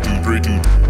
pretty, pretty.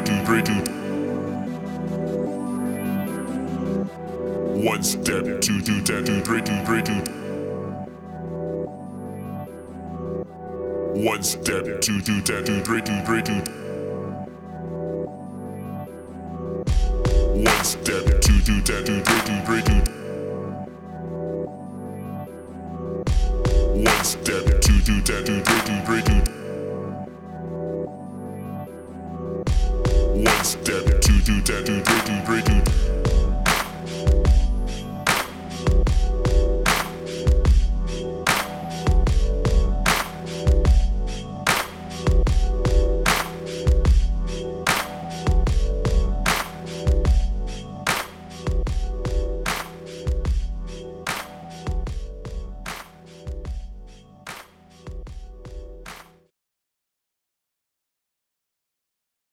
Three, two. One step, two, two, two, two, three, two. One step, two, two, two, two, three, two. One step, two, two, two, two, three, two. One step, two, two, two, two, three, two. Step, two, three.